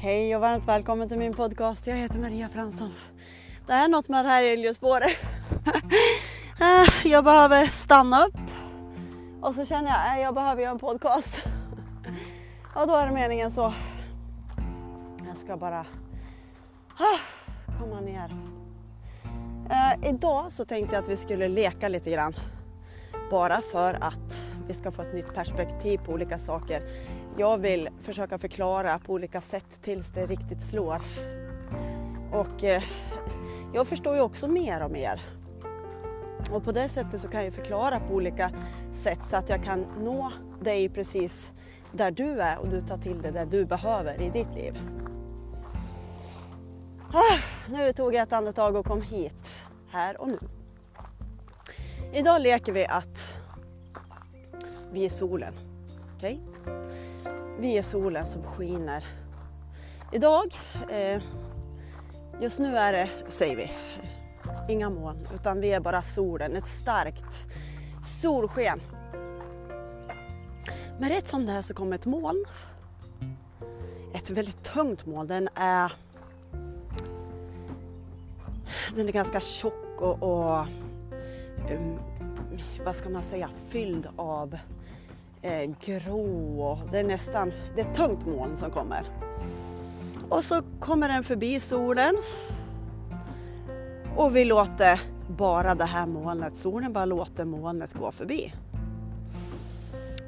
Hej och varmt välkommen till min podcast. Jag heter Maria Fransson. Det är något med det här elljusspåret. Ah, jag behöver stanna upp och så känner jag att jag behöver göra en podcast. Och då är det meningen så. Jag ska bara ah, komma ner. Eh, idag så tänkte jag att vi skulle leka lite grann. Bara för att vi ska få ett nytt perspektiv på olika saker. Jag vill försöka förklara på olika sätt tills det riktigt slår. Och eh, jag förstår ju också mer och mer. Och på det sättet så kan jag förklara på olika sätt så att jag kan nå dig precis där du är och du tar till det där du behöver i ditt liv. Ah, nu tog jag ett andetag och kom hit, här och nu. Idag leker vi att vi är solen. Okej? Okay? Vi är solen som skiner. Idag, eh, just nu är det, säger vi, inga moln utan vi är bara solen, ett starkt solsken. Men rätt som det är så kommer ett moln. Ett väldigt tungt moln. Den är, den är ganska tjock och, och um, vad ska man säga, fylld av eh, grå. Det är nästan, det är ett tungt moln som kommer. Och så kommer den förbi solen. Och vi låter bara det här molnet, solen bara låter molnet gå förbi.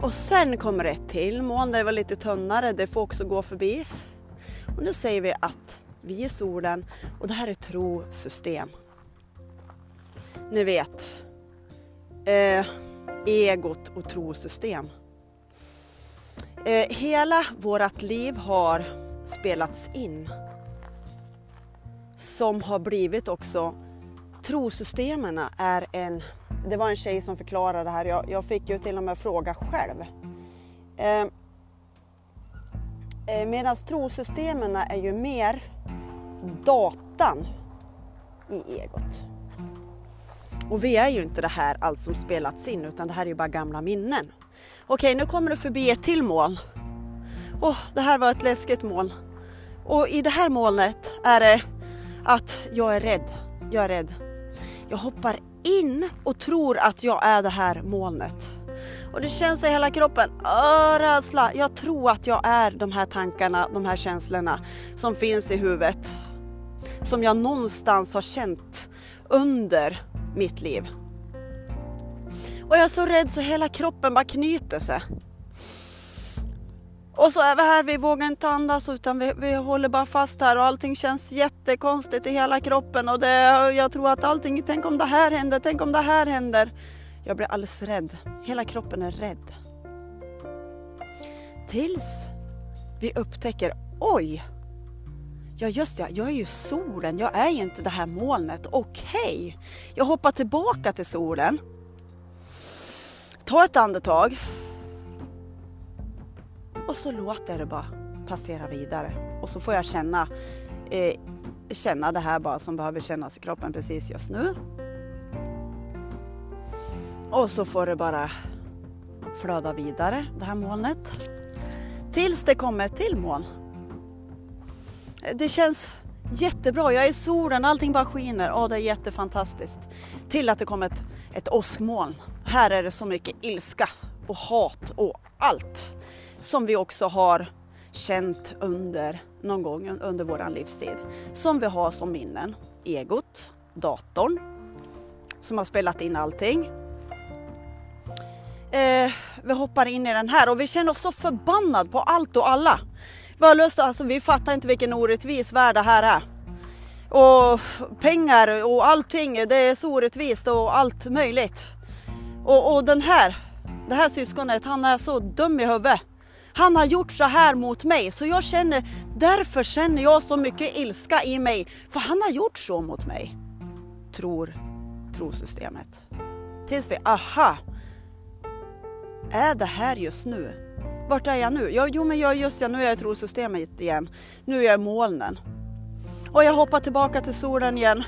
Och sen kommer ett till moln, det var lite tunnare, det får också gå förbi. Och nu säger vi att vi är solen och det här är trosystem. Ni vet, eh, egot och trosystem. Eh, hela vårt liv har spelats in. Som har blivit också, trosystemen är en, det var en tjej som förklarade det här, jag, jag fick ju till och med fråga själv. Eh, eh Medan trosystemen är ju mer datan i egot. Och vi är ju inte det här allt som spelats in utan det här är ju bara gamla minnen. Okej, nu kommer du förbi ett till moln. Åh, det här var ett läskigt moln. Och i det här molnet är det att jag är rädd. Jag är rädd. Jag hoppar in och tror att jag är det här molnet. Och det känns i hela kroppen. Åh, rädsla. Jag tror att jag är de här tankarna, de här känslorna som finns i huvudet. Som jag någonstans har känt under mitt liv. Och jag är så rädd så hela kroppen bara knyter sig. Och så är vi här, vi vågar inte andas utan vi, vi håller bara fast här och allting känns jättekonstigt i hela kroppen och det, jag tror att allting, tänk om det här händer, tänk om det här händer. Jag blir alldeles rädd, hela kroppen är rädd. Tills vi upptäcker, oj! Ja just ja, jag är ju solen, jag är ju inte det här molnet. Okej, okay. jag hoppar tillbaka till solen Ta ett andetag. Och så låter jag det bara passera vidare. Och så får jag känna, eh, känna det här bara som behöver kännas i kroppen precis just nu. Och så får det bara flöda vidare, det här molnet. Tills det kommer ett till moln. Eh, det känns jättebra. Jag är i solen, allting bara skiner. Åh, det är jättefantastiskt. Till att det kommer ett, ett åskmoln. Här är det så mycket ilska och hat och allt som vi också har känt under någon gång under våran livstid. Som vi har som minnen. Egot, datorn som har spelat in allting. Eh, vi hoppar in i den här och vi känner oss så förbannad på allt och alla. Vi lust, alltså vi fattar inte vilken orättvis värld det här är. Och pengar och allting, det är så orättvist och allt möjligt. Och, och den här, det här syskonet, han är så dum i huvudet. Han har gjort så här mot mig så jag känner, därför känner jag så mycket ilska i mig. För han har gjort så mot mig. Tror trosystemet. Tills vi, aha. Är det här just nu? Vart är jag nu? Jag, jo men jag, just ja, nu är jag i trosystemet igen. Nu är jag i molnen. Och jag hoppar tillbaka till solen igen.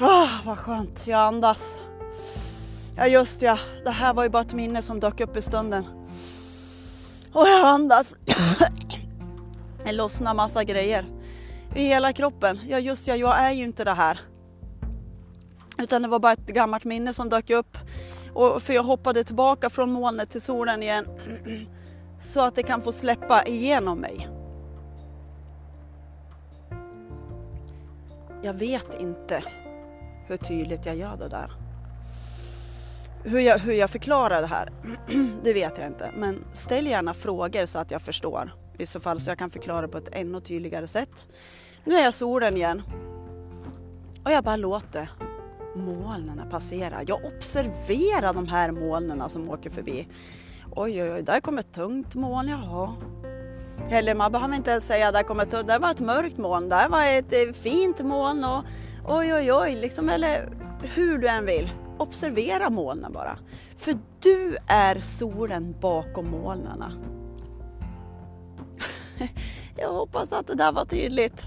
Oh, vad skönt, jag andas. Ja just ja, det här var ju bara ett minne som dök upp i stunden. Och jag andas. Det lossnar massa grejer i hela kroppen. Ja just ja, jag är ju inte det här. Utan det var bara ett gammalt minne som dök upp. Och för jag hoppade tillbaka från molnet till solen igen. Så att det kan få släppa igenom mig. Jag vet inte hur tydligt jag gör det där. Hur jag, hur jag förklarar det här, det vet jag inte. Men ställ gärna frågor så att jag förstår. I så fall så jag kan förklara på ett ännu tydligare sätt. Nu är jag solen igen. Och jag bara låter molnen passerar. Jag observerar de här molnen som åker förbi. Oj, oj, oj, där kommer ett tungt moln, jaha. Eller man behöver inte ens säga där kommer ett tungt, där var ett mörkt moln, där var ett eh, fint moln och oj, oj, oj, liksom, eller hur du än vill. Observera molnen bara. För du är solen bakom molnen. Jag hoppas att det där var tydligt.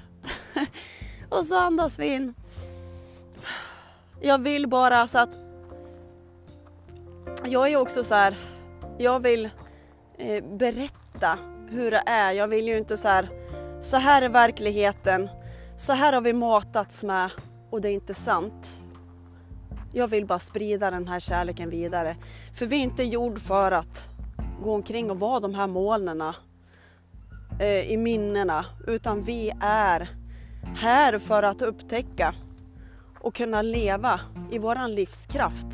Och så andas vi in. Jag vill bara så att... Jag är också så här... Jag vill eh, berätta hur det är. Jag vill ju inte så här... Så här är verkligheten. Så här har vi matats med och det är inte sant. Jag vill bara sprida den här kärleken vidare. För vi är inte gjord för att gå omkring och vara de här molnen eh, i minnena. Utan vi är här för att upptäcka och kunna leva i våran livskraft.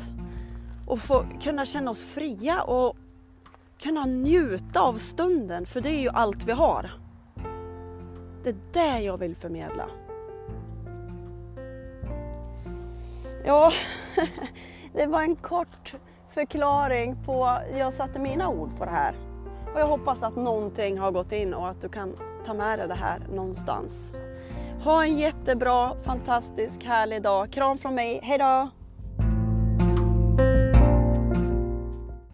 Och få kunna känna oss fria och kunna njuta av stunden, för det är ju allt vi har. Det är det jag vill förmedla. Ja, det var en kort förklaring på, jag satte mina ord på det här. Och jag hoppas att någonting har gått in och att du kan ta med dig det här någonstans. Ha en jättebra, fantastisk, härlig dag. Kram från mig. Hejdå!